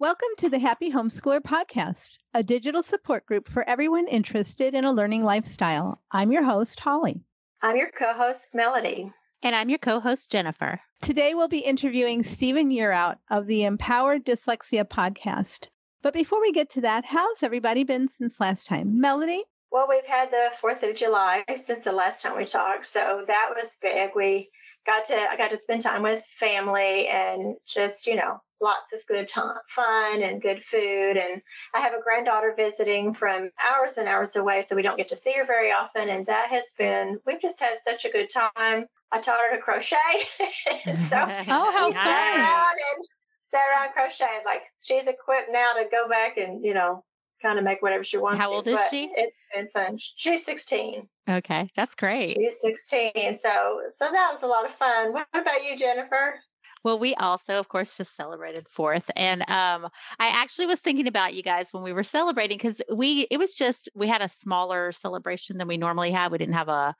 Welcome to the Happy Homeschooler Podcast, a digital support group for everyone interested in a learning lifestyle. I'm your host, Holly. I'm your co host, Melody. And I'm your co host, Jennifer. Today we'll be interviewing Stephen Yearout of the Empower Dyslexia Podcast. But before we get to that, how's everybody been since last time? Melody? Well, we've had the 4th of July since the last time we talked. So that was big. We got to, I got to spend time with family and just, you know, lots of good time, fun and good food. And I have a granddaughter visiting from hours and hours away, so we don't get to see her very often. And that has been, we've just had such a good time. I taught her to crochet. so oh, how sat around and sat around crochet. Like she's equipped now to go back and, you know, kind of make whatever she wants How to. old is but she? It's been fun. She's 16. Okay, that's great. She's 16. So so that was a lot of fun. What about you, Jennifer? Well, we also, of course, just celebrated fourth, and um, I actually was thinking about you guys when we were celebrating because we it was just we had a smaller celebration than we normally have. We didn't have a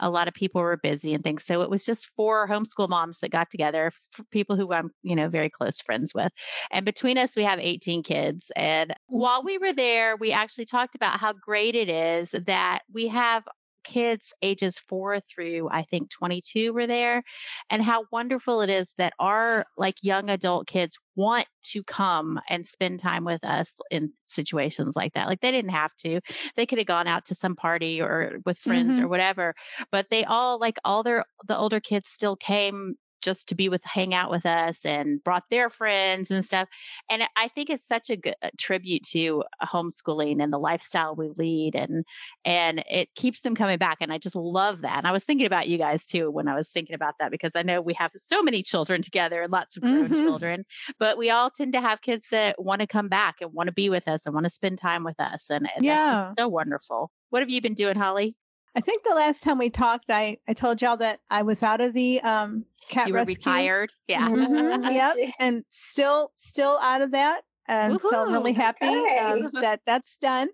a lot of people were busy and things, so it was just four homeschool moms that got together, people who I'm you know very close friends with, and between us we have 18 kids. And while we were there, we actually talked about how great it is that we have kids ages four through I think 22 were there, and how wonderful it is that our like young adult kids want to come and spend time with us in situations like that. Like they didn't have to. They could have gone out to some party or with friends Mhm. or whatever, but they all like all their the older kids still came just to be with hang out with us and brought their friends and stuff and i think it's such a good tribute to homeschooling and the lifestyle we lead and and it keeps them coming back and i just love that and i was thinking about you guys too when i was thinking about that because i know we have so many children together and lots of grown Mhm. children but we all tend to have kids that want to come back and want to be with us and want to spend time with us and and that's Yeah. just so wonderful what have you been doing holly I think the last time we talked, I, I told y'all that I was out of the um, cat you were rescue. retired yeah Mhm. Yep, and still still out of that, and so I'm really Woohoo. happy um, that that's done.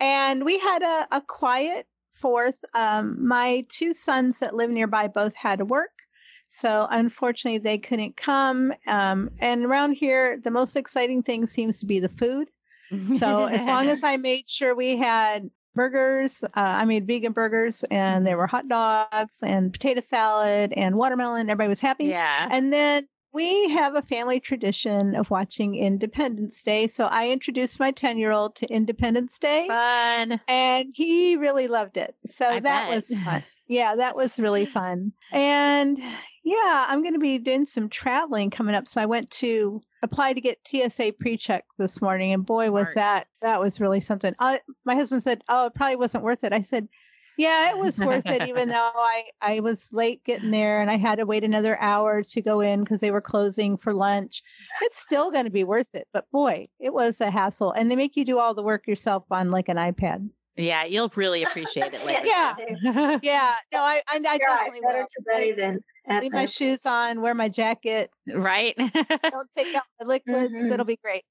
And we had a, a quiet fourth. Um, my two sons that live nearby both had to work, so unfortunately they couldn't come. Um, and around here, the most exciting thing seems to be the food. So as long as I made sure we had burgers, uh, I made vegan burgers, and there were hot dogs and potato salad and watermelon. Everybody was happy. yeah And then we have a family tradition of watching Independence Day. So I introduced my 10 year old to Independence Day fun and he really loved it. So I that bet. was fun. Yeah, that was really fun. And yeah, I'm going to be doing some traveling coming up. So I went to apply to get TSA pre-check this morning and boy was that that was really something. Uh, my husband said, "Oh, it probably wasn't worth it." I said, "Yeah, it was worth it even though I I was late getting there and I had to wait another hour to go in cuz they were closing for lunch. It's still going to be worth it, but boy, it was a hassle and they make you do all the work yourself on like an iPad. Yeah you'll really appreciate it later Yeah. Yeah, no, I I, I right. definitely Better will. today than at Leave my shoes on, wear my jacket, right don't take out the liquids. Mhm. It'll be great.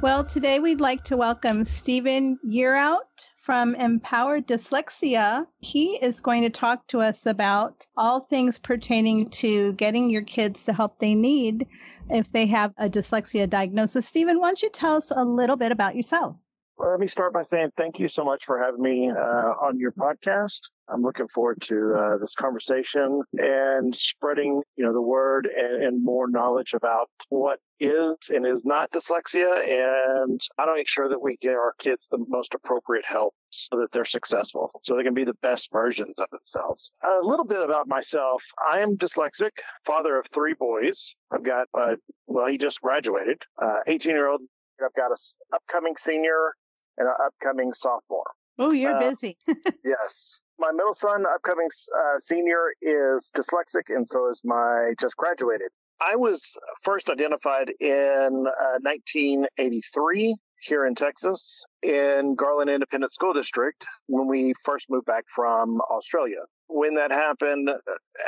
Well, today we'd like to welcome Stephen Yearout from Empower Dyslexia. He is going to talk to us about all things pertaining to getting your kids the help they need if they have a dyslexia diagnosis. Stephen, why don't you tell us a little bit about yourself? Well, let me start by saying thank you so much for having me uh, on your podcast. I'm looking forward to uh, this conversation and spreading, you know, the word and, and more knowledge about what is and is not dyslexia, and how to make sure that we get our kids the most appropriate help so that they're successful, so they can be the best versions of themselves. A little bit about myself: I am dyslexic, father of three boys. I've got, uh, well, he just graduated, 18 year old. I've got a s- upcoming senior and an upcoming sophomore. Oh, you're Uh, busy. Yes. My middle son, upcoming uh, senior, is dyslexic, and so is my just graduated. I was first identified in uh, 1983 here in Texas in Garland Independent School District when we first moved back from Australia. When that happened, uh,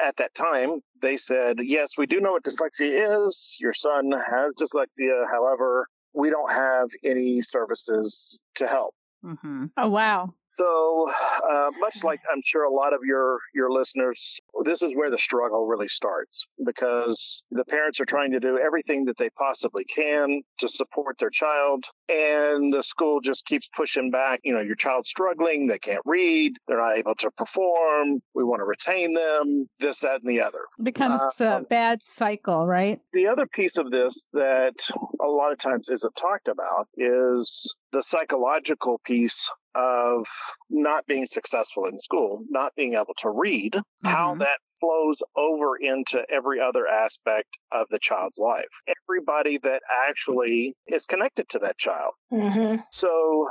at that time, they said, Yes, we do know what dyslexia is. Your son has dyslexia. However, we don't have any services to help. hmm Oh, wow. So, uh, much like I'm sure a lot of your your listeners, this is where the struggle really starts because the parents are trying to do everything that they possibly can to support their child, and the school just keeps pushing back. You know, your child's struggling; they can't read, they're not able to perform. We want to retain them. This, that, and the other It becomes Uh, a bad cycle, right? the other piece of this that a lot of times isn't talked about is the psychological piece of not being successful in school, not being able to read, how Mhm. that flows over into every other aspect of the child's life. Everybody that actually is connected to that child. hmm So,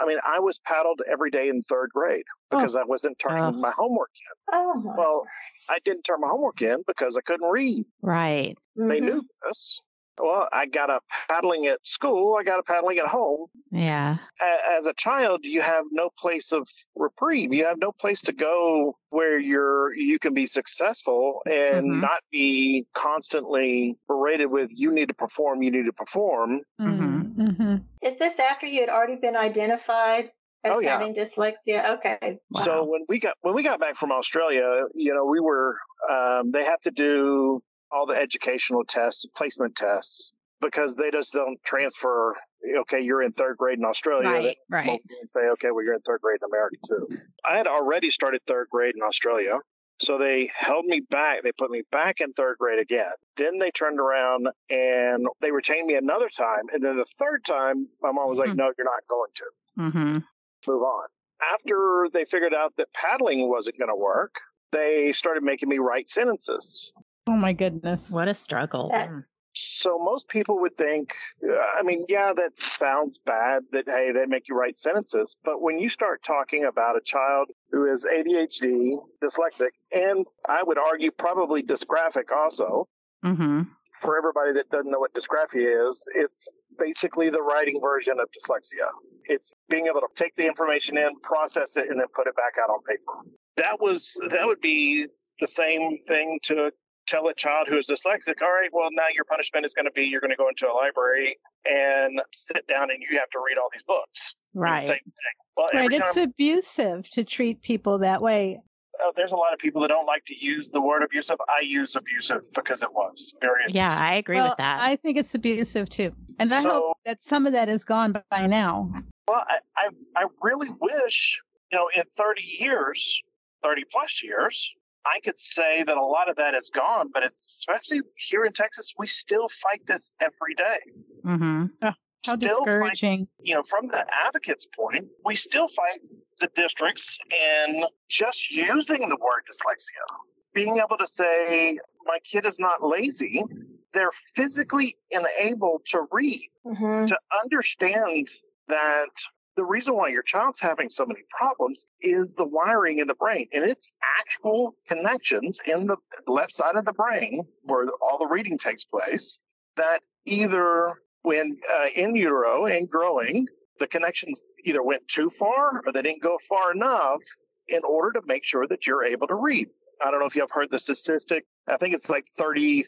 I mean, I was paddled every day in third grade because I wasn't turning Ugh. my homework in. Oh. Well, I didn't turn my homework in because I couldn't read Right. they Mhm. knew this. Well, I got a paddling at school. I got a paddling at home. Yeah. A- As a child, you have no place of reprieve. You have no place to go where you're you can be successful and Mhm. not be constantly berated with "you need to perform, you need to perform." Mhm. Mm-hmm. Is this after you had already been identified as Oh, yeah. having dyslexia? Okay. So when we got when we got back from Australia, you know, we were um, they have to do all the educational tests, placement tests, because they just don't transfer. Okay, you're in third grade in Australia. Right. Right. and say, okay, well, you're in third grade in America too. I had already started third grade in Australia. So they held me back. They put me back in third grade again. Then they turned around and they retained me another time. And then the third time, my mom was like, Hmm. no, you're not going to Mm-hmm. move on. After they figured out that paddling wasn't going to work, they started making me write sentences. Oh my goodness. What a struggle. That- Mm. So most people would think, uh, I mean, yeah, that sounds bad that, hey, they make you write sentences. But when you start talking about a child who is ADHD, dyslexic, and I would argue probably dysgraphic also, Mm-hmm. for everybody that doesn't know what dysgraphia is, it's basically the writing version of dyslexia. It's being able to take the information in, process it, and then put it back out on paper. That was that would be the same thing to tell a child who is dyslexic, all right, well now your punishment is going to be you're going to go into a library and sit down and you have to read all these books. Right. Same thing. Well, Right. every time It's abusive to treat people that way. uh, there's a lot of people that don't like to use the word abusive. I use abusive because it was very Yeah. I agree well, with that. I think it's abusive too. And I So- hope that some of that is gone by now. Well, I, I, I really wish, you know, in 30 years, 30 plus years, I could say that a lot of that is gone, but it's, especially here in Texas, we still fight this every day. mm-hmm. How still fight, discouraging. you know, from the advocate's point, we still fight the districts and just using the word dyslexia, being able to say, my kid is not lazy, they're physically unable to read hmm to understand that the reason why your child's having so many problems is the wiring in the brain and it's actual connections in the left side of the brain where all the reading takes place that either when uh, in utero and growing the connections either went too far or they didn't go far enough in order to make sure that you're able to read. I don't know if you've heard the statistic. I think it's like 33%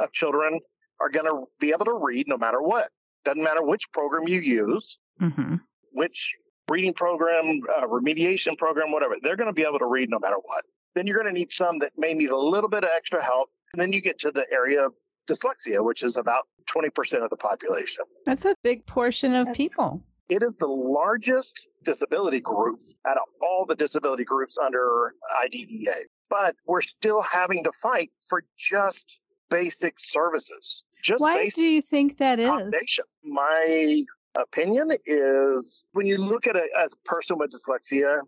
of children are going to be able to read no matter what doesn't matter which program you use, Mm-hmm. which reading program, uh, remediation program, whatever. They're going to be able to read no matter what. Then you're going to need some that may need a little bit of extra help. And then you get to the area of dyslexia, which is about 20% of the population. That's a big portion of That's- people. It is the largest disability group out of all the disability groups under IDEA. But we're still having to fight for just basic services. Just Why basic do you think that is? accommodation. My opinion is when you look at a, a person with dyslexia,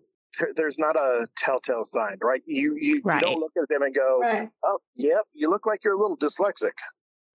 there's not a telltale sign, right? You, you, you don't look at them and go, Right. oh, yep, you look like you're a little dyslexic.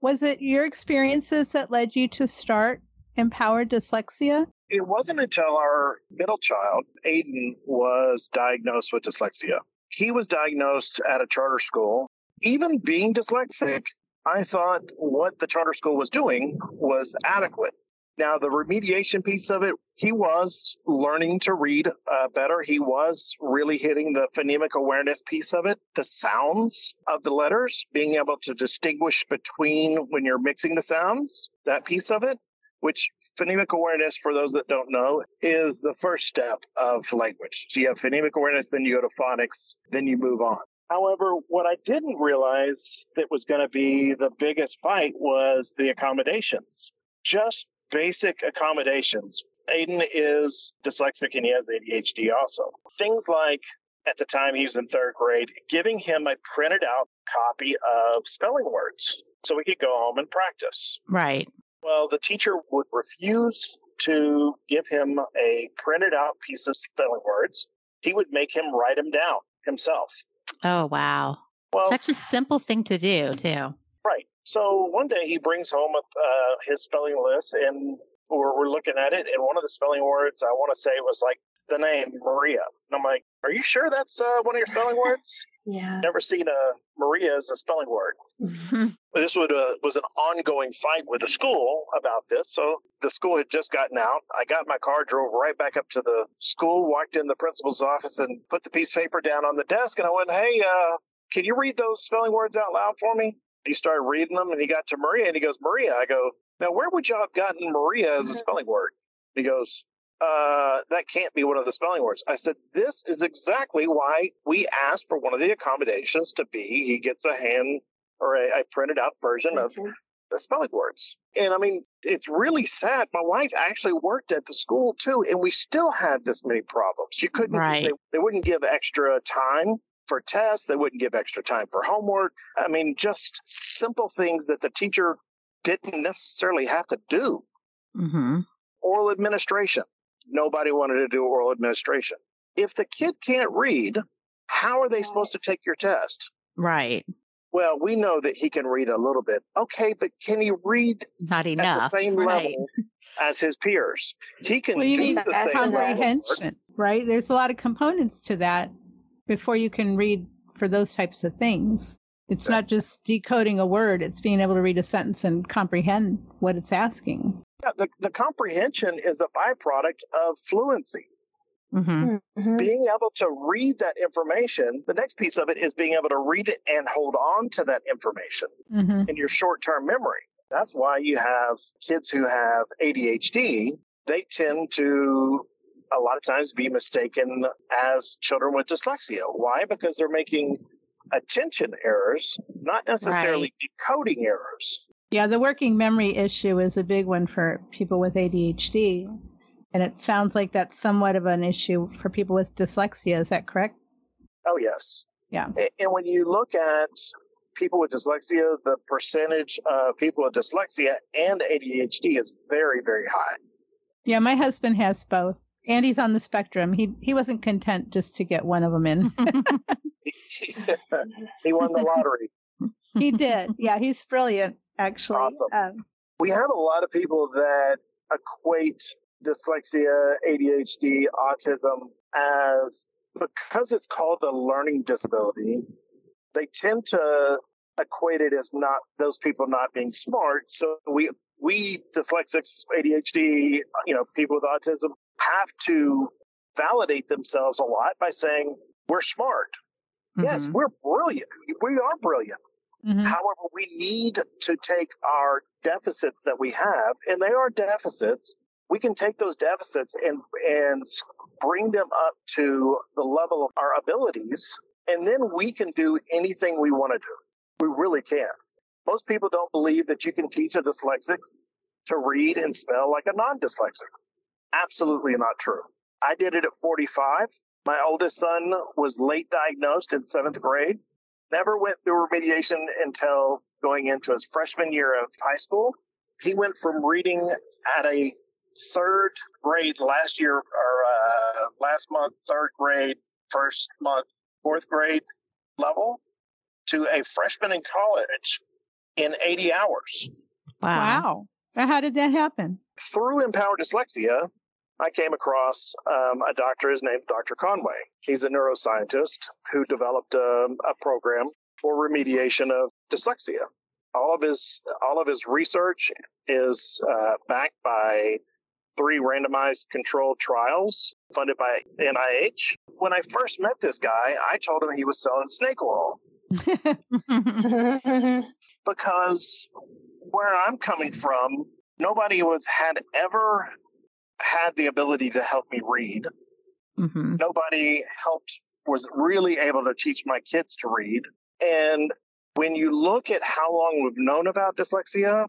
Was it your experiences that led you to start Empower Dyslexia? It wasn't until our middle child, Aiden, was diagnosed with dyslexia. He was diagnosed at a charter school. Even being dyslexic, I thought what the charter school was doing was adequate. Now, the remediation piece of it, he was learning to read uh, better. He was really hitting the phonemic awareness piece of it, the sounds of the letters, being able to distinguish between when you're mixing the sounds, that piece of it. which phonemic awareness, for those that don't know, is the first step of language. So you have phonemic awareness, then you go to phonics, then you move on. However, what I didn't realize that was going to be the biggest fight was the accommodations. Just basic accommodations. Aiden is dyslexic and he has ADHD also. Things like at the time he was in third grade, giving him a printed out copy of spelling words so we could go home and practice. Right. Well, the teacher would refuse to give him a printed out piece of spelling words. He would make him write them down himself. Oh, wow. Well, Such a simple thing to do, too. right. So one day he brings home uh, his spelling list, and we're, we're looking at it, and one of the spelling words I want to say was like the name Maria. And I'm like, "Are you sure that's uh, one of your spelling words?" Yeah. Never seen a Maria as a spelling word. This would, uh, was an ongoing fight with the school about this. So the school had just gotten out. I got my car, drove right back up to the school, walked in the principal's office, and put the piece of paper down on the desk. And I went, "Hey, uh, can you read those spelling words out loud for me?" He started reading them, and he got to Maria, and he goes, "Maria." I go, "Now, where would y'all have gotten Maria as a spelling word?" He goes, uh, that can't be one of the spelling words. I said, this is exactly why we asked for one of the accommodations to be he gets a hand or a, a printed out version of the spelling words. And I mean, it's really sad. My wife actually worked at the school too, and we still had this many problems. You couldn't, Right. they, they wouldn't give extra time for tests. They wouldn't give extra time for homework. I mean, just simple things that the teacher didn't necessarily have to do. hmm Oral administration. Nobody wanted to do oral administration. If the kid can't read, how are they supposed to take your test? Right. Well, we know that he can read a little bit. Okay, but can he read Not at the same right. level as his peers? He can Well, you do need the That's same level. comprehension, right? There's a lot of components to that before you can read for those types of things. It's not just decoding a word, it's being able to read a sentence and comprehend what it's asking. Yeah, the, the comprehension is a byproduct of fluency. Hmm Mhm. Being able to read that information, the next piece of it is being able to read it and hold on to that information. hmm in your short term memory. That's why you have kids who have ADHD, they tend to a lot of times be mistaken as children with dyslexia. Why? Because they're making attention errors, not necessarily decoding errors. Yeah, the working memory issue is a big one for people with ADHD. And it sounds like that's somewhat of an issue for people with dyslexia. Is that correct? Oh, yes. Yeah. And when you look at people with dyslexia, the percentage of people with dyslexia and ADHD is very, very high. Yeah, my husband has both. and he's on the spectrum. He he wasn't content just to get one of them in. he won the lottery. he did. Yeah, he's brilliant, actually. Awesome. Um, we have a lot of people that equate dyslexia, ADHD, autism as because it's called a learning disability, they tend to equate it as not those people not being smart. So we we dyslexics, ADHD, you know, people with autism have to validate themselves a lot by saying we're smart. Yes, Mhm. we're brilliant. We are brilliant. mhm. However, we need to take our deficits that we have, and they are deficits. We can take those deficits and and bring them up to the level of our abilities, and then we can do anything we want to do. We really can. Most people don't believe that you can teach a dyslexic to read and spell like a non-dyslexic. Absolutely not true. I did it at 45. My oldest son was late diagnosed in seventh grade never went through remediation until going into his freshman year of high school. He went from reading at a third grade last year or uh, last month, third grade, first month, fourth grade level to a freshman in college in 80 hours. Wow. Wow. How did that happen? Through Empower Dyslexia, I came across um, a doctor. His name's Dr. Conway. He's a neuroscientist who developed a, a program for remediation of dyslexia. All of his all of his research is uh, backed by three randomized controlled trials funded by NIH. When I first met this guy, I told him he was selling snake oil because where I'm coming from, nobody was had ever had the ability to help me read. Mm-hmm. Nobody helped was really able to teach my kids to read. And when you look at how long we've known about dyslexia,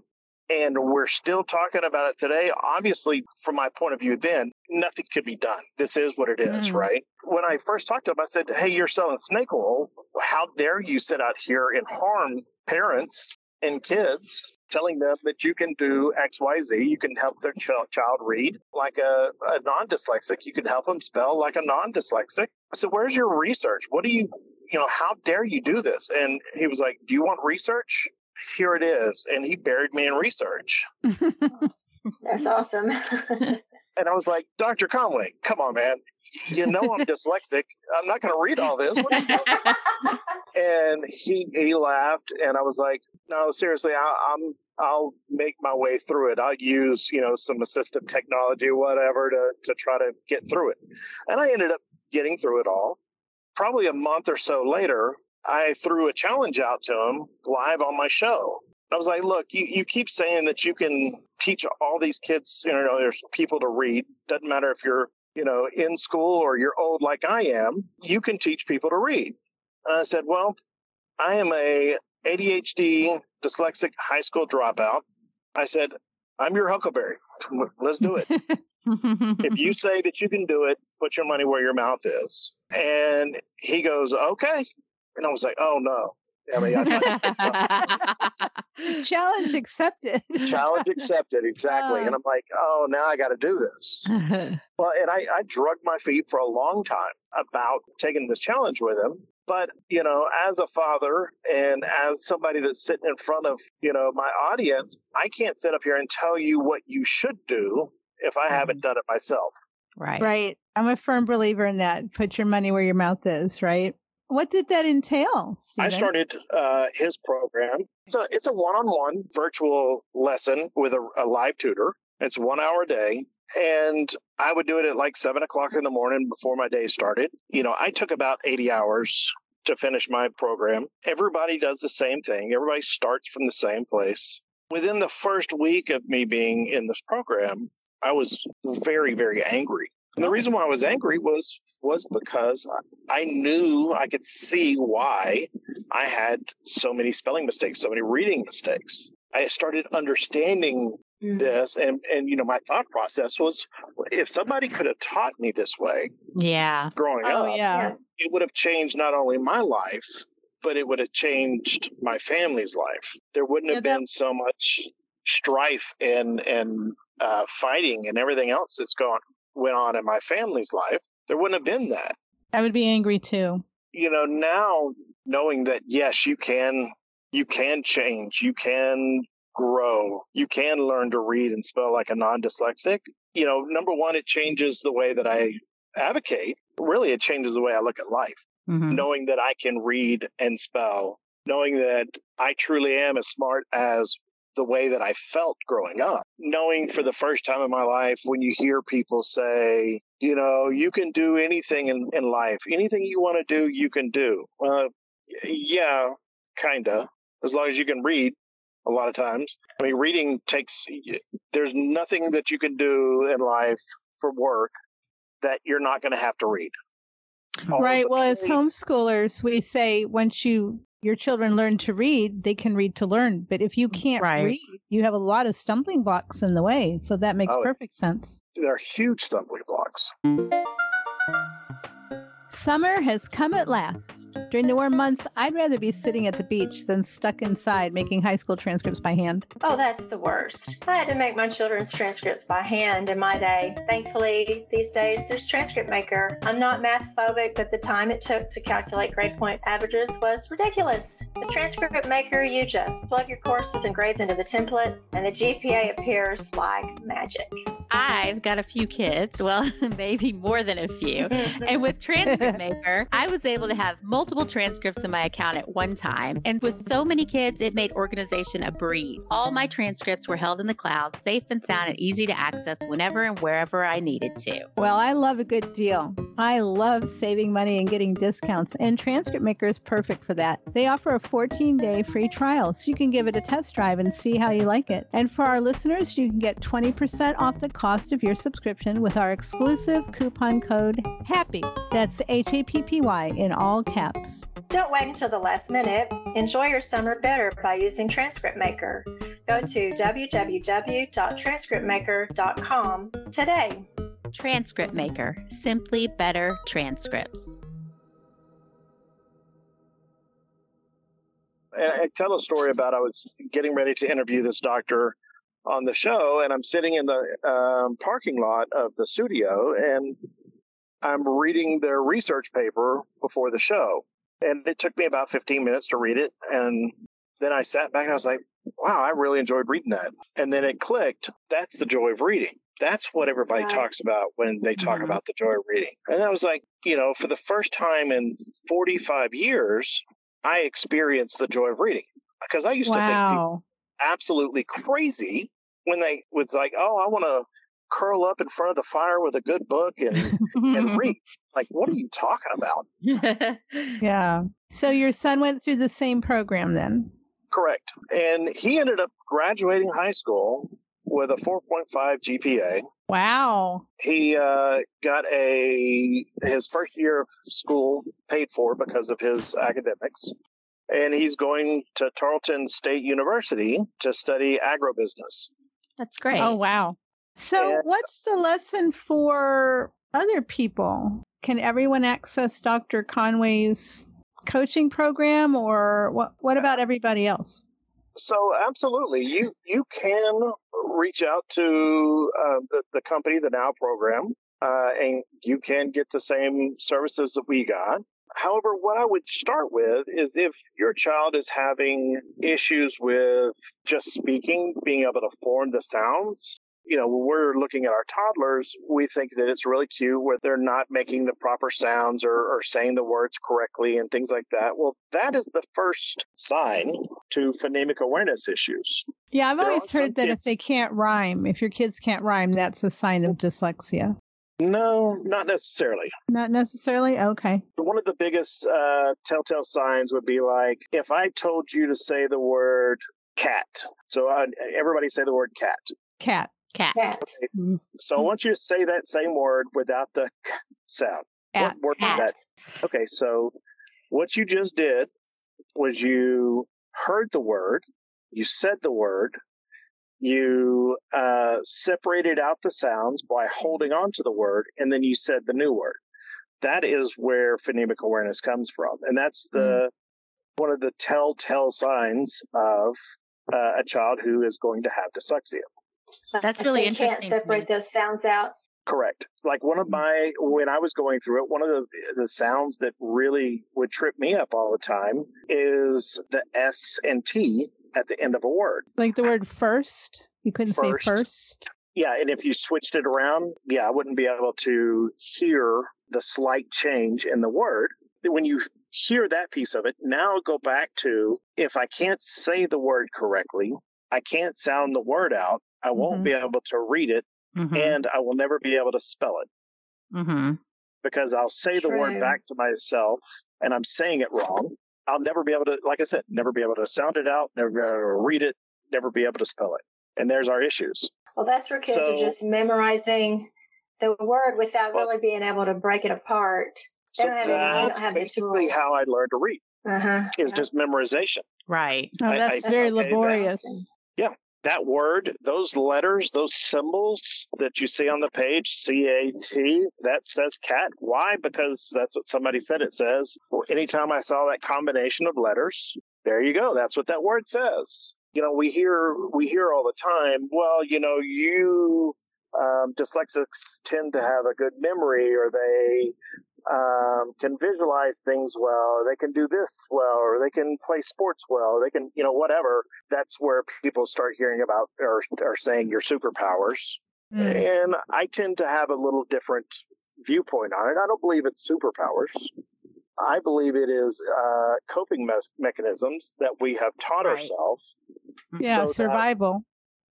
and we're still talking about it today. Obviously, from my point of view, then nothing could be done. This is what it is, Mm. right? When I first talked to him, I said, Hey, you're selling snake oil. How dare you sit out here and harm parents and kids, telling them that you can do X, Y, Z. You can help their ch- child read like a, a non dyslexic. You can help them spell like a non dyslexic. I said, Where's your research? What do you, you know, how dare you do this? And he was like, Do you want research? Here it is. And he buried me in research. That's awesome. And I was like, Dr. Conway, come on, man. You know I'm dyslexic. I'm not going to read all this. What are you doing? and he he laughed, and I was like, no, seriously, I, I'm I'll make my way through it. I'll use you know some assistive technology, whatever, to to try to get through it. And I ended up getting through it all. Probably a month or so later, I threw a challenge out to him live on my show. I was like, look, you, you keep saying that you can teach all these kids, you know, there's people to read. Doesn't matter if you're, you know, in school or you're old like I am, you can teach people to read. And I said, well, I am a ADHD dyslexic high school dropout. I said, I'm your Huckleberry. Let's do it. if you say that you can do it, put your money where your mouth is. And he goes, okay. And I was like, oh no. I mean, I, Challenge accepted. challenge accepted. Exactly. And uh. I'm like, oh, now I got to do this. Well, and I, I drugged my feet for a long time about taking this challenge with him. But, you know, as a father and as somebody that's sitting in front of, you know, my audience, I can't sit up here and tell you what you should do if I haven't mm-hmm. done it myself. right. Right. I'm a firm believer in that. Put your money where your mouth is, right? What did that entail? I started uh, his program. It's a, it's a one-on-one virtual lesson with a, a live tutor. It's one hour a day. And I would do it at like seven o'clock in the morning before my day started. You know, I took about 80 hours to finish my program. Everybody does the same thing. Everybody starts from the same place. Within the first week of me being in this program, I was very, very angry. And the reason why I was angry was was because I knew I could see why I had so many spelling mistakes, so many reading mistakes. I started understanding this and and you know my thought process was if somebody could have taught me this way Yeah. growing Oh, up yeah. it would have changed not only my life but it would have changed my family's life there wouldn't have Yeah, that- been so much strife and and uh, fighting and everything else that's gone went on in my family's life there wouldn't have been that I would be angry too. you know now knowing that yes you can you can change you can grow you can learn to read and spell like a non-dyslexic you know number one it changes the way that i advocate really it changes the way i look at life Mhm. knowing that i can read and spell knowing that i truly am as smart as the way that i felt growing up. Knowing for the first time in my life when you hear people say you know you can do anything in, in life. Anything you want to do you can do. Well yeah kinda. As long as you can read a lot of times. I mean reading takes there's nothing that you can do in life for work that you're not going to have to read. All right. Well, as homeschoolers, we say once you your children learn to read, they can read to learn. But if you mm, can't Right. read, you have a lot of stumbling blocks in the way. So that makes Oh, perfect sense. they're huge stumbling blocks Summer has come at last. During the warm months, I'd rather be sitting at the beach than stuck inside making high school transcripts by hand. Oh, that's the worst. I had to make my children's transcripts by hand in my day. Thankfully, these days there's Transcript Maker. I'm not math phobic, but the time it took to calculate grade point averages was ridiculous. With Transcript Maker, you just plug your courses and grades into the template, and the GPA appears like magic. I've got a few kids, well, maybe more than a few. And with Transcript Maker, I was able to have multiple multiple transcripts in my account at one time, and with so many kids, it made organization a breeze. All my transcripts were held in the cloud, safe and sound, and easy to access whenever and wherever I needed to. Well, I love a good deal. I love saving money and getting discounts, and Transcript Maker is perfect for that. They offer a 14 day free trial, so you can give it a test drive and see how you like it. And for our listeners, you can get 20% off the cost of your subscription with our exclusive coupon code HAPPY. That's H A P P Y in all caps. Don't wait until the last minute. Enjoy your summer better by using Transcript Maker. Go to www.transcriptmaker.com today. Transcript Maker, simply better transcripts. I tell a story about I was getting ready to interview this doctor on the show, and I'm sitting in the um, parking lot of the studio, and I'm reading their research paper before the show. And it took me about 15 minutes to read it. And then I sat back and I was like, wow, I really enjoyed reading that. And then it clicked. That's the joy of reading. That's what everybody Right. talks about when they talk Mhm. about the joy of reading. And I was like, you know, for the first time in 45 years, I experienced the joy of reading because I used to think people absolutely crazy when they was like, oh, I want to curl up in front of the fire with a good book and, and read. Like, what are you talking about? Yeah. So your son went through the same program then? Correct. And he ended up graduating high school with a 4.5 GPA. Wow. He uh, got a his first year of school paid for because of his academics. And he's going to Tarleton State University to study agrobusiness. That's great. Oh, wow. So, And- what's the lesson for other people? Can everyone access Dr. Conway's coaching program, or what? What about everybody else? So absolutely, you you can reach out to uh, the the company, the Now program, uh, and you can get the same services that we got. However, what I would start with is if your child is having issues with just speaking, being able to form the sounds. You know, when we're looking at our toddlers, we think that it's really cute where they're not making the proper sounds or, or saying the words correctly and things like that. Well, that is the first sign to phonemic awareness issues. Yeah, I've There always heard that if they can't rhyme, if your kids can't rhyme, that's a sign of dyslexia. No, not necessarily. Not necessarily. Okay. One of the biggest uh, telltale signs would be like if I told you to say the word cat. So uh, everybody say the word cat. Cat. Cat. Cat. So I want you to say that same word without the k sound. At. What word Cat. that? Okay, so what you just did was you heard the word, you said the word, you uh, separated out the sounds by holding on to the word, and then you said the new word. That is where phonemic awareness comes from, and that's the one of the telltale signs of uh, a child who is going to have dyslexia. That's really they interesting can't separate those sounds out. Correct. Like one of my when I was going through it, one of the the sounds that really would trip me up all the time is the S and T at the end of a word. Like the word first. You couldn't First. say first. Yeah, and if you switched it around, yeah, I wouldn't be able to hear the slight change in the word. When you hear that piece of it, now go back to if I can't say the word correctly, I can't sound the word out, I won't Mhm. be able to read it, Mhm. and I will never be able to spell it. Mhm. because I'll say the word back to myself and I'm saying it wrong. I'll never be able to, like I said, never be able to sound it out, never be able to read it, never be able to spell it. And there's our issues. Well, that's where kids So- are just memorizing the word without Well- really being able to break it apart. They So don't have any- they don't that's have basically tools. how I learned to read Uh huh. is just memorization. Right. Oh, that's I- very okay, laborious. That word, those letters, those symbols that you see on the page, C A T, that says cat. Why? Because that's what somebody said it says. Well, anytime I saw that combination of letters, there you go. That's what that word says. You know, we hear we hear all the time. Well, you know, you um, dyslexics tend to have a good memory, or they um, can visualize things well, or they can do this well, or they can play sports well, they can, you know, whatever. That's where people start hearing about or, or saying your superpowers. Mm. And I tend to have a little different viewpoint on it. I don't believe it's superpowers. I believe it is uh, coping me- mechanisms that we have taught Right. ourselves. Yeah, so survival.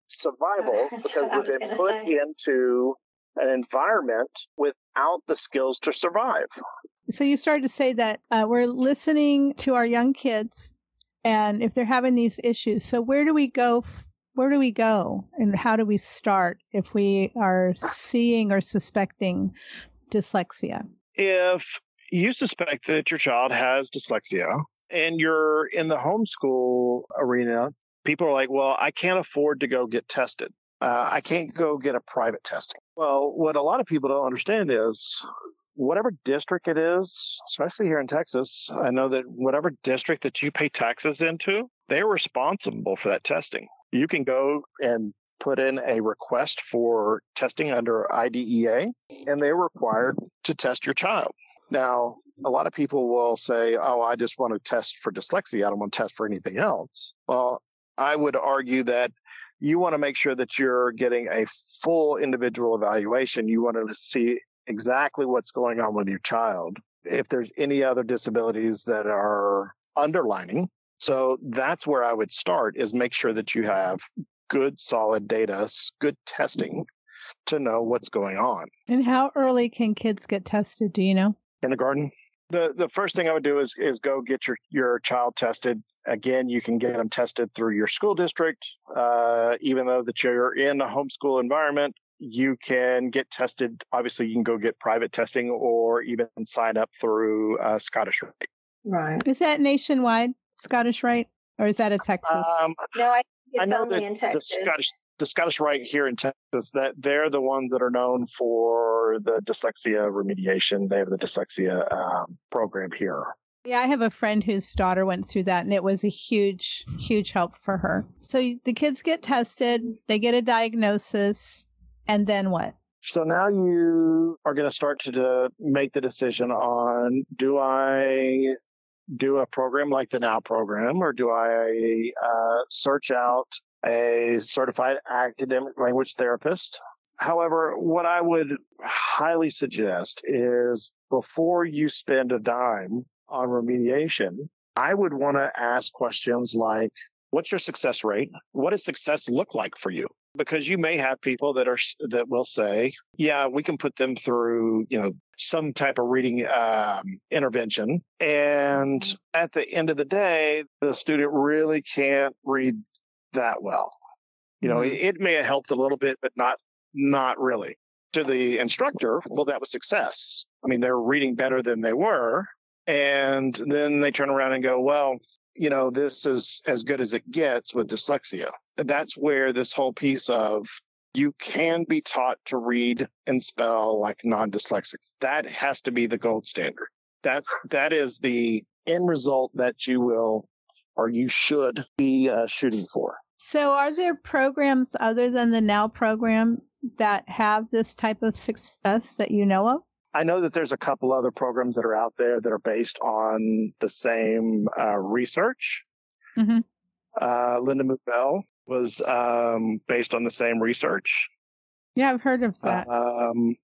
survival because we've been put say. into an environment without the skills to survive. So you started to say that uh, we're listening to our young kids, and if they're having these issues, so where do we go? Where do we go, and how do we start if we are seeing or suspecting dyslexia? If you suspect that your child has dyslexia and you're in the homeschool arena, people are like, well, I can't afford to go get tested. Uh, I can't go get a private testing. Well, what a lot of people don't understand is whatever district it is, especially here in Texas, I know that whatever district that you pay taxes into, they're responsible for that testing. You can go and put in a request for testing under IDEA, and they're required to test your child. Now, a lot of people will say, Oh, I just want to test for dyslexia. I don't want to test for anything else. Well, I would argue that you want to make sure that you're getting a full individual evaluation. You want to see exactly what's going on with your child. If there's any other disabilities that are underlining. So that's where I would start is make sure that you have good solid data, good testing to know what's going on. And how early can kids get tested? Do you know? kindergarten. The the first thing I would do is is go get your your child tested. Again, you can get them tested through your school district. Uh, even though that you're in a homeschool environment, you can get tested. Obviously, you can go get private testing or even sign up through uh, Scottish Rite. Right. Is that nationwide, Scottish Rite, or is that a Texas? Um, No, I think I it's know only that in the Texas. Scottish the Scottish Rite here in Texas that they're the ones that are known for the dyslexia remediation. They have the dyslexia um, program here. Yeah, I have a friend whose daughter went through that, and it was a huge, huge help for her. So the kids get tested, they get a diagnosis, and then what? So now you are going to start to de- make the decision on do I do a program like the Now program or do I uh, search out a certified academic language therapist? However, what I would highly suggest is before you spend a dime on remediation, I would want to ask questions like, what's your success rate? What does success look like for you? Because you may have people that are, that will say, yeah, we can put them through, you know, some type of reading um, intervention. And at the end of the day, the student really can't read that well. You know, Mhm. it, it may have helped a little bit, but not, not really. To the instructor, well, that was success. I mean, they're reading better than they were. And then they turn around and go, well, you know, this is as good as it gets with dyslexia. That's where this whole piece of you can be taught to read and spell like non-dyslexics. That has to be the gold standard. That's, that is the end result that you will or you should be uh, shooting for. So are there programs other than the Now program that have this type of success that you know of? I know that there's a couple other programs that are out there that are based on the same uh, research. Mhm. Uh, Lindamood-Bell was um, based on the same research. Yeah, I've heard of that. Um,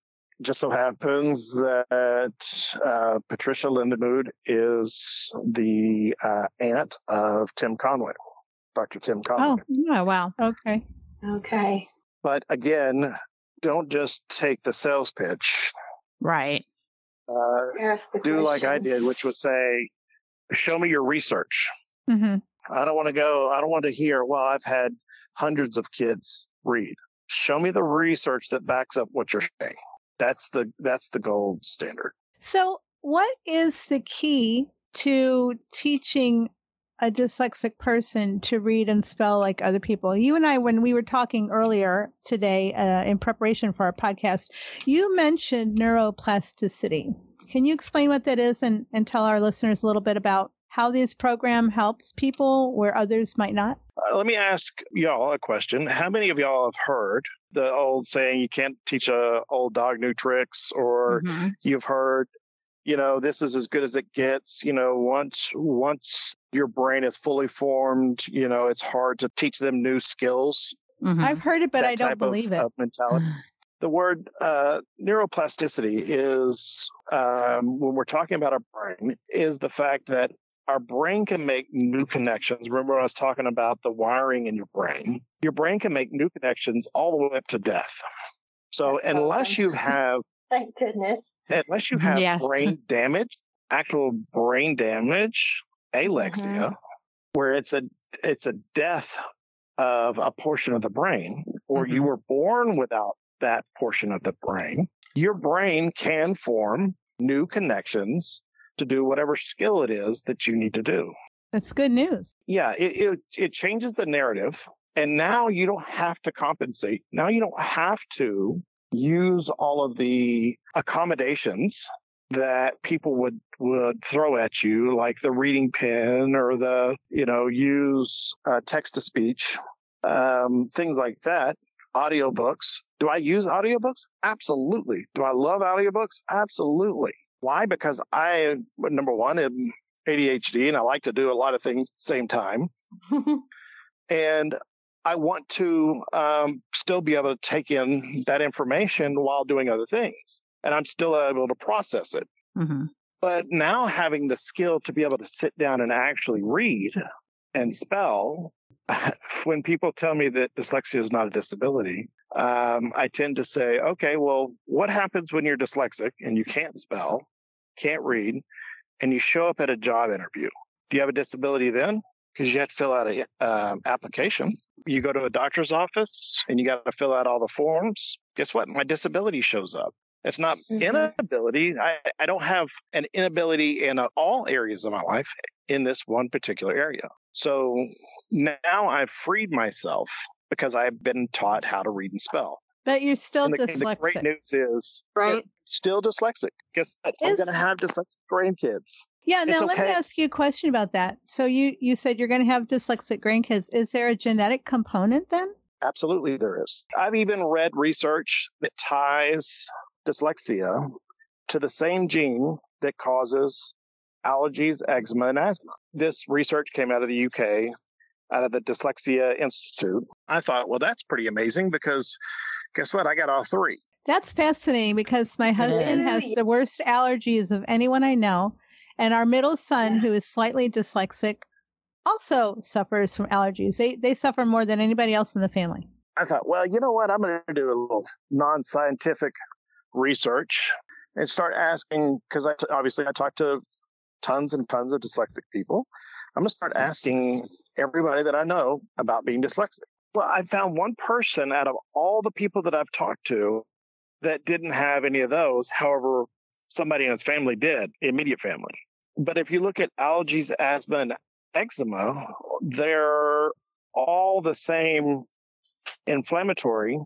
just so happens that uh, Patricia Lindamood is the uh, aunt of Tim Conway, Dr. Tim Conway. oh, Oh, wow. okay. Okay. But again, don't just take the sales pitch. Right. Uh, Ask the do like I did, which was say, show me your research. hmm I don't want to go, I don't want to hear, well, I've had hundreds of kids read. Show me the research that backs up what you're saying. That's the, that's the gold standard. So, what is the key to teaching a dyslexic person to read and spell like other people? You and I, when we were talking earlier today uh, in preparation for our podcast, you mentioned neuroplasticity. Can you explain what that is and, and tell our listeners a little bit about how this program helps people where others might not? Uh, let me ask y'all a question. How many of y'all have heard the old saying, you can't teach a old dog new tricks or Mhm. you've heard, you know, this is as good as it gets. You know, once, once your brain is fully formed, you know, it's hard to teach them new skills. Mhm. I've heard it, but That I don't type believe of, it. of mentality. The word uh, neuroplasticity is, um, when we're talking about our brain, is the fact that our brain can make new connections. Remember, I was talking about the wiring in your brain. Your brain can make new connections all the way up to death. So, That's unless awesome. you have Thank goodness. unless you have Yes. brain damage, actual brain damage, alexia, mm-hmm. where it's a it's a death of a portion of the brain, or you mm-hmm. were born without that portion of the brain, your brain can form new connections to do whatever skill it is that you need to do. That's good news. Yeah, it, it it changes the narrative, and now you don't have to compensate. Now you don't have to use all of the accommodations that people would would throw at you, like the reading pen or the you know use uh, text to speech, um, things like that. Audiobooks. Do I use audiobooks? Absolutely. Do I love audiobooks? Absolutely. Why? Because I number one am ADHD and I like to do a lot of things at the same time. and I want to um, still be able to take in that information while doing other things. And I'm still able to process it. Mm-hmm. But now having the skill to be able to sit down and actually read and spell, when people tell me that dyslexia is not a disability, um, I tend to say, okay, well, what happens when you're dyslexic and you can't spell, can't read, and you show up at a job interview? Do you have a disability then? Because you have to fill out an um application. You go to a doctor's office and you got to fill out all the forms. Guess what? My disability shows up. It's not Mhm. inability. I, I don't have an inability in uh, all areas of my life in this one particular area. So now I've freed myself because I've been taught how to read and spell. But you're still And the, and the dyslexic. great news is Right. Still dyslexic. Guess what? I'm going to have dyslexic grandkids. Yeah, now let me ask you a question about that. So you you said you're going to have dyslexic grandkids. Is there a genetic component then? Absolutely, there is. I've even read research that ties dyslexia to the same gene that causes allergies, eczema, and asthma. This research came out of the UK, out of the Dyslexia Institute. I thought, well, that's pretty amazing because guess what? I got all three. That's fascinating because my husband has the worst allergies of anyone I know, and our middle son, Yeah. who is slightly dyslexic, also suffers from allergies. They they suffer more than anybody else in the family. I thought, well, you know what? I'm going to do a little non-scientific research and start asking because I obviously I talked to tons and tons of dyslexic people. I'm going to start asking everybody that I know about being dyslexic. Well, I found one person out of all the people that I've talked to that didn't have any of those. However, somebody in his family did, immediate family. But if you look at allergies, asthma, and eczema, they're all the same inflammatory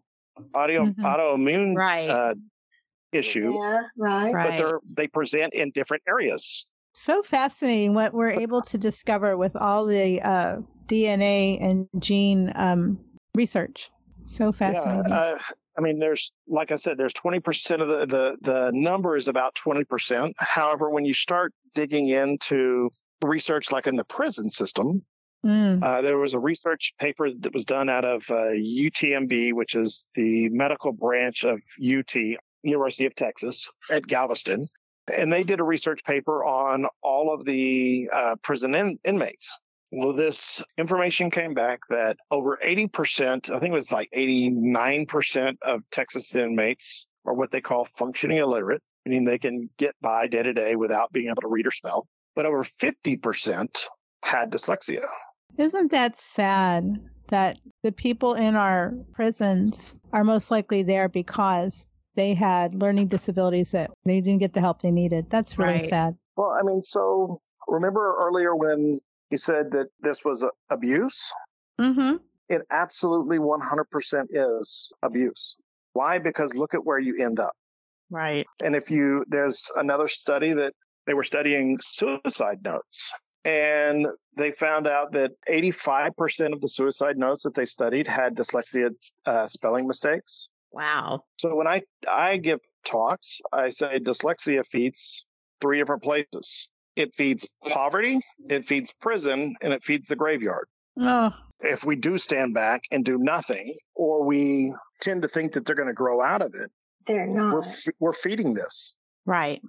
audio, Mhm. autoimmune Right. uh, issue, Yeah, right. Right. but they're they present in different areas. So fascinating what we're able to discover with all the uh, DNA and gene um, research. So fascinating. Yeah, uh, I mean, there's like I said, there's 20% of the the the number is about 20%. However, when you start digging into research, like in the prison system, Mm. uh, there was a research paper that was done out of uh, UTMB, which is the medical branch of UT, University of Texas at Galveston. And they did a research paper on all of the uh, prison in- inmates. Well, this information came back that over 80%, I think it was like 89% of Texas inmates are what they call functioning illiterate, meaning they can get by day to day without being able to read or spell. But over 50% had dyslexia. Isn't that sad that the people in our prisons are most likely there because they had learning disabilities that they didn't get the help they needed? That's really Right. sad. Well, I mean, so remember earlier when you said that this was a, abuse? Mm-hmm. It absolutely 100% is abuse. Why? Because look at where you end up. Right. And if you, there's another study that they were studying suicide notes. And they found out that 85% of the suicide notes that they studied had dyslexia uh, spelling mistakes. Wow. So when I, I give talks, I say dyslexia feeds three different places. It feeds poverty, it feeds prison, and it feeds the graveyard. Oh, If we do stand back and do nothing, or we tend to think that they're going to grow out of it. They're not. We're f- we're feeding this, right.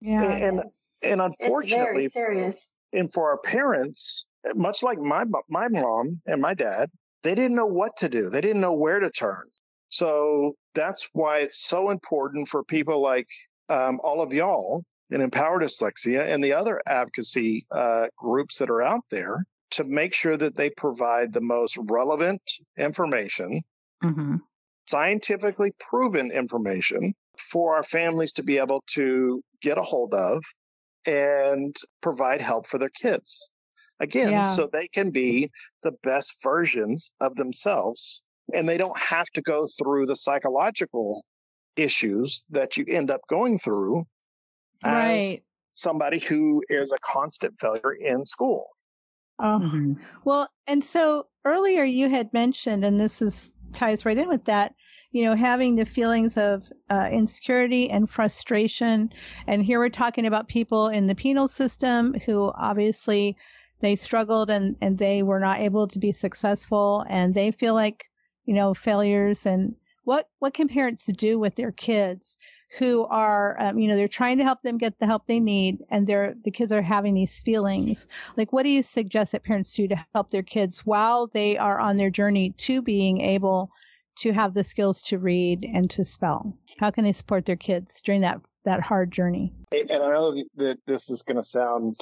Yeah. and It's- and it's unfortunately, very serious. and for our parents, much like my my mom and my dad, they didn't know what to do. They didn't know where to turn. So that's why it's so important for people like um, all of y'all in Empower Dyslexia and the other advocacy uh, groups that are out there to make sure that they provide the most relevant information, hmm scientifically proven information for our families to be able to get a hold of and provide help for their kids. Again, Yeah. so they can be the best versions of themselves and they don't have to go through the psychological issues that you end up going through as Right. somebody who is a constant failure in school. Oh. hmm Well, and so earlier you had mentioned, and this is ties right in with that, you know, having the feelings of uh, insecurity and frustration. And here we're talking about people in the penal system who obviously they struggled and, and they were not able to be successful and they feel like, you know, failures. And what, what can parents do with their kids who are, um, you know, they're trying to help them get the help they need and they're, the kids are having these feelings? Like, what do you suggest that parents do to help their kids while they are on their journey to being able to have the skills to read and to spell? How can they support their kids during that that hard journey? And I know that this is going to sound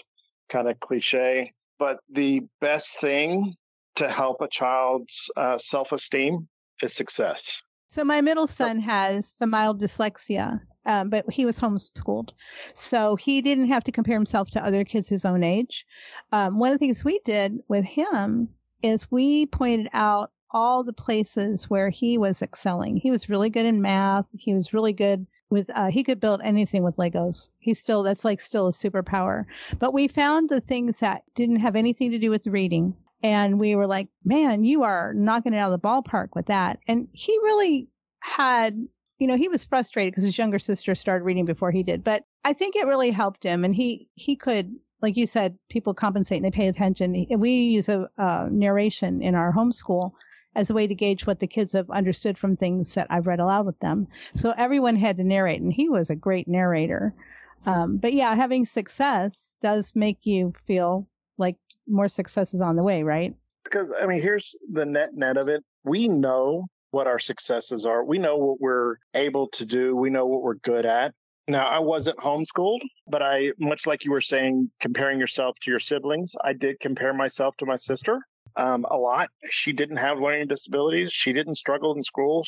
kind of cliche, but the best thing to help a child's uh, self esteem is success. So my middle son has some mild dyslexia, um, but he was homeschooled, so he didn't have to compare himself to other kids his own age. Um, one of the things we did with him is we pointed out all the places where he was excelling. He was really good in math. He was really good with uh, he could build anything with Legos. He's still that's like still a superpower. But we found the things that didn't have anything to do with reading and we were like, man, you are knocking it out of the ballpark with that. And he really had, you know, he was frustrated because his younger sister started reading before he did, but I think it really helped him. And he, he could, like you said, people compensate and they pay attention. We use a, uh, narration in our homeschool as a way to gauge what the kids have understood from things that I've read aloud with them. So everyone had to narrate and he was a great narrator. Um, but yeah, having success does make you feel like more success is on the way, right? Because, I mean, here's the net net of it. We know what our successes are, we know what we're able to do, we know what we're good at. Now, I wasn't homeschooled, but I, much like you were saying, comparing yourself to your siblings, I did compare myself to my sister um, a lot. She didn't have learning disabilities. She didn't struggle in school.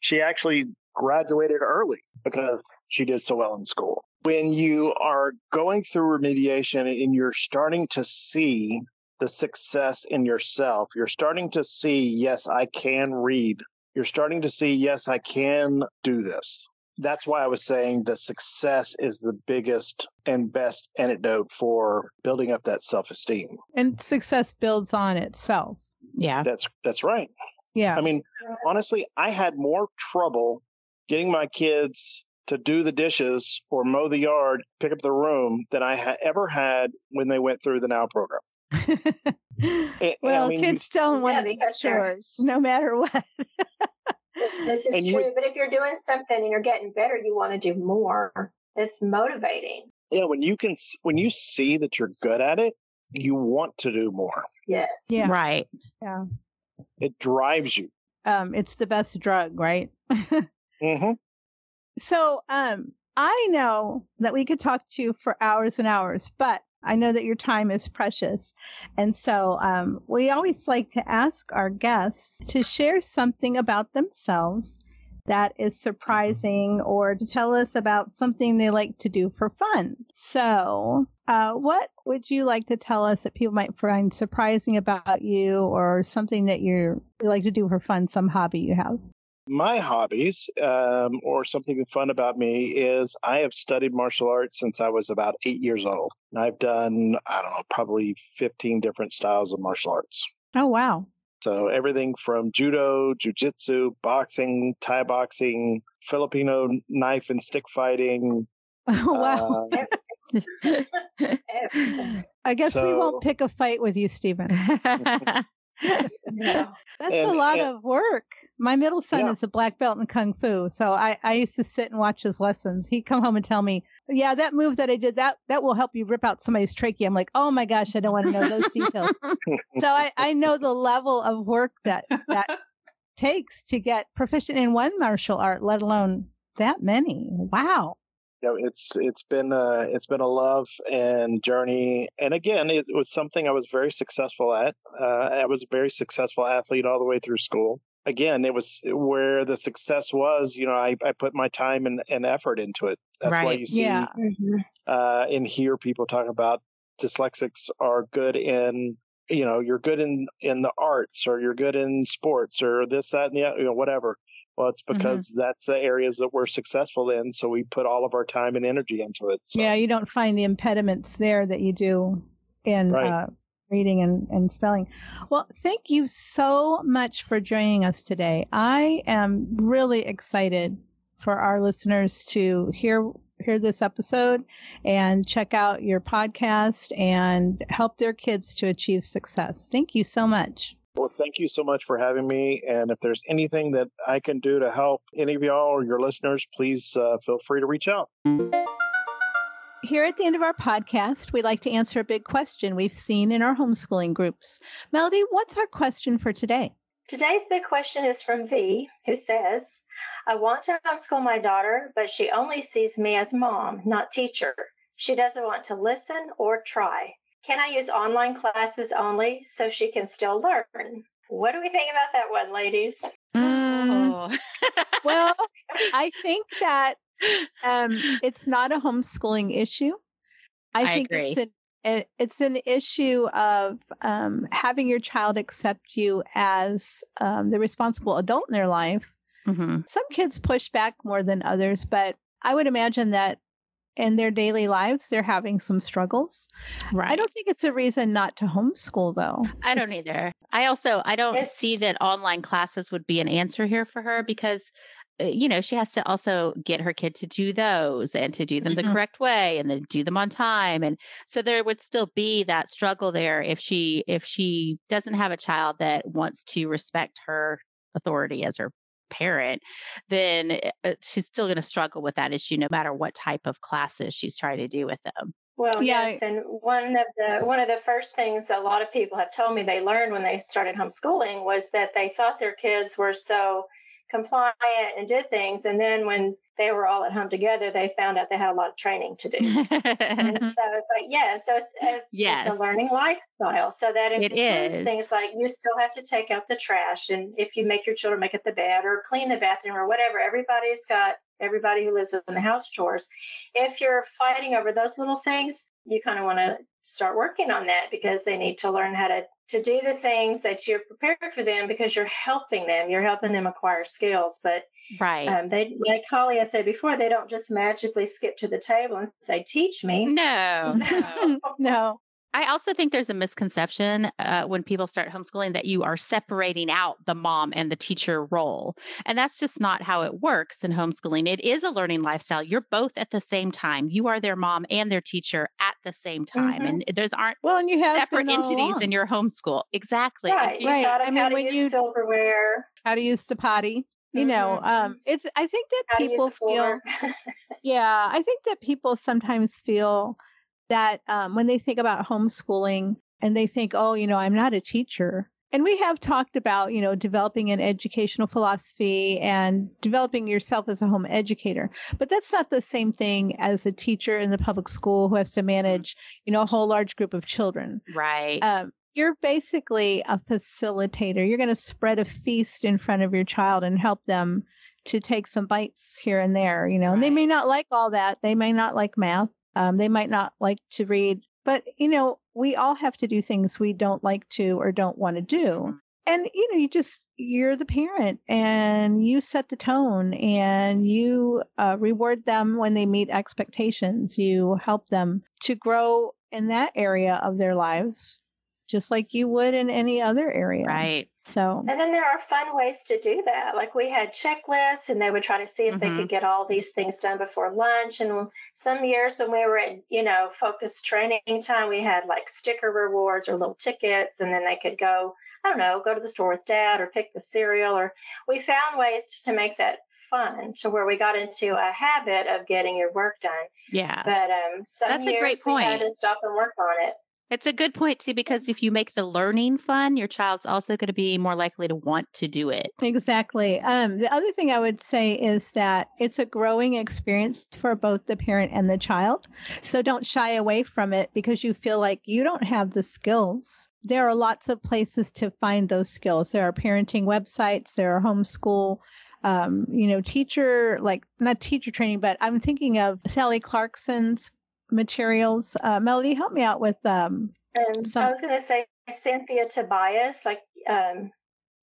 She actually graduated early because she did so well in school. When you are going through remediation and you're starting to see the success in yourself, you're starting to see, yes, I can read. You're starting to see, yes, I can do this. That's why I was saying the success is the biggest and best antidote for building up that self esteem. And success builds on itself. Yeah. That's that's right. Yeah. I mean, honestly, I had more trouble getting my kids to do the dishes or mow the yard, pick up the room than I ha- ever had when they went through the Now program. I well, mean, kids don't Yeah, want to be because chores, no matter what. This is And true. would- but if you're doing something and you're getting better, you want to do more. It's motivating. Yeah, when you can, when you see that you're good at it, you want to do more. Yes. Yeah. Right. yeah. It drives you. Um, it's the best drug, right? hmm So, um, I know that we could talk to you for hours and hours, but I know that your time is precious. And so, um, we always like to ask our guests to share something about themselves that is surprising or to tell us about something they like to do for fun. So, uh, what would you like to tell us that people might find surprising about you or something that you're, you like to do for fun, some hobby you have? My hobbies, um, or something fun about me, is I have studied martial arts since I was about eight years old. And I've done, I don't know, probably 15 different styles of martial arts. Oh, wow. So everything from judo, jujitsu, boxing, Thai boxing, Filipino knife and stick fighting. Oh, wow. uh, I guess we won't pick a fight with you, Stephen. That's and, a lot and, of work. My middle son yeah. is a black belt in kung fu, so I, I used to sit and watch his lessons. He'd come home and tell me, "Yeah, that move that I did that that will help you rip out somebody's trachea." I'm like, "Oh my gosh, I don't want to know those details." so I I know the level of work that that takes to get proficient in one martial art, let alone that many. Wow you know, it's it's been a, it's been a love and journey, and again, it was something I was very successful at. Uh, I was a very successful athlete all the way through school. Again, it was where the success was. You know, I, I put my time and, and effort into it. That's right. why you see yeah. Mm-hmm. uh, and hear people talk about dyslexics are good in you know you're good in in the arts or you're good in sports or this that and the other you know whatever well, it's mm-hmm. because mm-hmm. that's the areas that we're successful in. So we put all of our time and energy into it. So. Yeah, you don't find the impediments there that you do in right. uh, reading and, and spelling. Well, thank you so much for joining us today. I am really excited for our listeners to hear hear this episode and check out your podcast and help their kids to achieve success. Thank you so much. Well, thank you so much for having me. And if there's anything that I can do to help any of y'all or your listeners, please uh, feel free to reach out. Here at the end of our podcast, we like to answer a big question we've seen in our homeschooling groups. Melody, what's our question for today? Today's big question is from V, who says, I want to homeschool my daughter, but she only sees me as mom, not teacher. She doesn't want to listen or try. Can I use online classes only so she can still learn? What do we think about that one, ladies? Mm. well, I think that um, it's not a homeschooling issue. I, I think agree. it's an it's an issue of um, having your child accept you as um, the responsible adult in their life. Mm-hmm. Some kids push back more than others, but I would imagine that in their daily lives they're having some struggles. Right. I don't think it's a reason not to homeschool though. I don't it's, either. I also I don't see that online classes would be an answer here for her because uh, you know she has to also get her kid to do those and to do them mm-hmm. the correct way and then do them on time and so there would still be that struggle there if she if she doesn't have a child that wants to respect her authority as her parent, then eh, uh, she's still going to struggle with that issue no matter what type of classes she's trying to do with them. Well, yeah. yes, and one of the one of the first things a lot of people have told me they learned when they started homeschooling was that they thought their kids were so compliant and did things. And then when they were all at home together, they found out they had a lot of training to do. and so it's like, yeah, so it's, it's, yes. it's a learning lifestyle. So that includes things like you still have to take out the trash. And if you make your children make up the bed or clean the bathroom or whatever, everybody's got everybody who lives in the house chores. If you're fighting over those little things, you kind of want to start working on that because they need to learn how to to do the things that you're prepared for them because you're helping them. You're helping them acquire skills. But right. um, they like Kalia said before they don't just magically skip to the table and say teach me. No. No, no. I also think there's a misconception uh, when people start homeschooling that you are separating out the mom and the teacher role. And that's just not how it works in homeschooling. It is a learning lifestyle. You're both at the same time. You are their mom and their teacher at the same time. Mm-hmm. And those aren't well, and you have separate entities in your homeschool. Exactly. Right. You right. I mean, when you silverware, how to use the potty. You mm-hmm. know, um, it's. I think that how people feel. yeah, I think that people sometimes feel that um, when they think about homeschooling and they think, oh, you know, I'm not a teacher. And we have talked about, you know, developing an educational philosophy and developing yourself as a home educator. But that's not the same thing as a teacher in the public school who has to manage, you know, a whole large group of children. Right. Um, you're basically a facilitator. You're going to spread a feast in front of your child and help them to take some bites here and there, you know. Right. And they may not like all that. They may not like math. Um, they might not like to read, but you know, we all have to do things we don't like to or don't want to do. Mm-hmm. And you know, you just you're the parent and you set the tone and you uh, reward them when they meet expectations. You help them to grow in that area of their lives just like you would in any other area. Right. So, and then there are fun ways to do that. Like we had checklists, and they would try to see if mm-hmm. they could get all these things done before lunch. And some years when we were in, you know, focused training time, we had like sticker rewards or little tickets, and then they could go, I don't know, go to the store with dad or pick the cereal. Or we found ways to make that fun to where we got into a habit of getting your work done. Yeah. But um, some That's years a great point. we had to stop and work on it. It's a good point too, because if you make the learning fun, your child's also going to be more likely to want to do it. Exactly. Um, the other thing I would say is that it's a growing experience for both the parent and the child. So don't shy away from it because you feel like you don't have the skills. There are lots of places to find those skills. There are parenting websites, there are homeschool um, you know, teacher, like not teacher training, but I'm thinking of Sally Clarkson's materials. Uh, Melody, help me out with um. Um, some... I was going to say Cynthia Tobias, like um,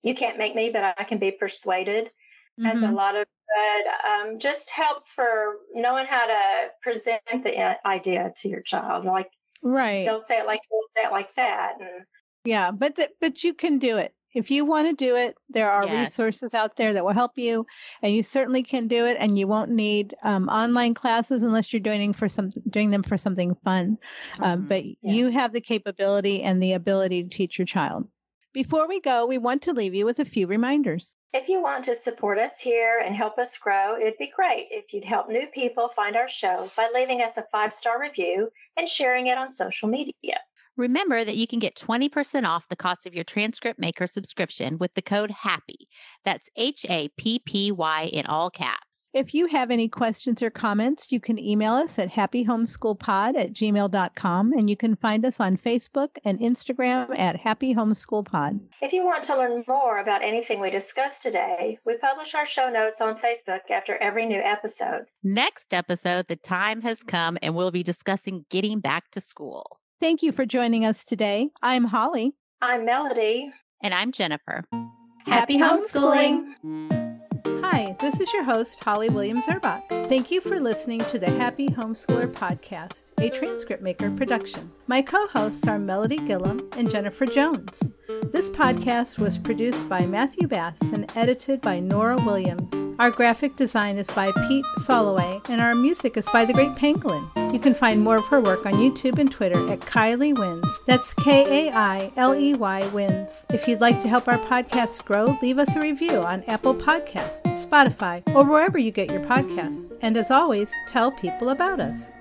you can't make me, but I can be persuaded. Mm-hmm. Has a mm-hmm. lot of good. Um, just helps for knowing how to present the idea to your child. Like, right? Don't say it like this, say it like that. And yeah, but the, but you can do it if you want to do it, there are yes. resources out there that will help you, and you certainly can do it. And you won't need um, online classes unless you're doing for some doing them for something fun. Um, mm-hmm. Um, but yeah. you have the capability and the ability to teach your child. Before we go, we want to leave you with a few reminders. If you want to support us here and help us grow, it'd be great if you'd help new people find our show by leaving us a five star review and sharing it on social media. Remember that you can get 20% off the cost of your transcript maker subscription with the code HAPPY. That's H A P P Y in all caps. If you have any questions or comments, you can email us at happyhomeschoolpod at gmail.com and you can find us on Facebook and Instagram at Happy Homeschool Pod. If you want to learn more about anything we discussed today, we publish our show notes on Facebook after every new episode. Next episode, the time has come and we'll be discussing getting back to school. Thank you for joining us today. I'm Holly. I'm Melody. And I'm Jennifer. Happy, Happy homeschooling. Hi, this is your host, Holly Williams Erbach. Thank you for listening to the Happy Homeschooler Podcast, a transcript maker production. My co hosts are Melody Gillum and Jennifer Jones. This podcast was produced by Matthew Bass and edited by Nora Williams. Our graphic design is by Pete Soloway, and our music is by The Great Pangolin. You can find more of her work on YouTube and Twitter at Kailey Wins. That's K A I L E Y Wins. If you'd like to help our podcast grow, leave us a review on Apple Podcasts, Spotify, or wherever you get your podcasts. And as always, tell people about us.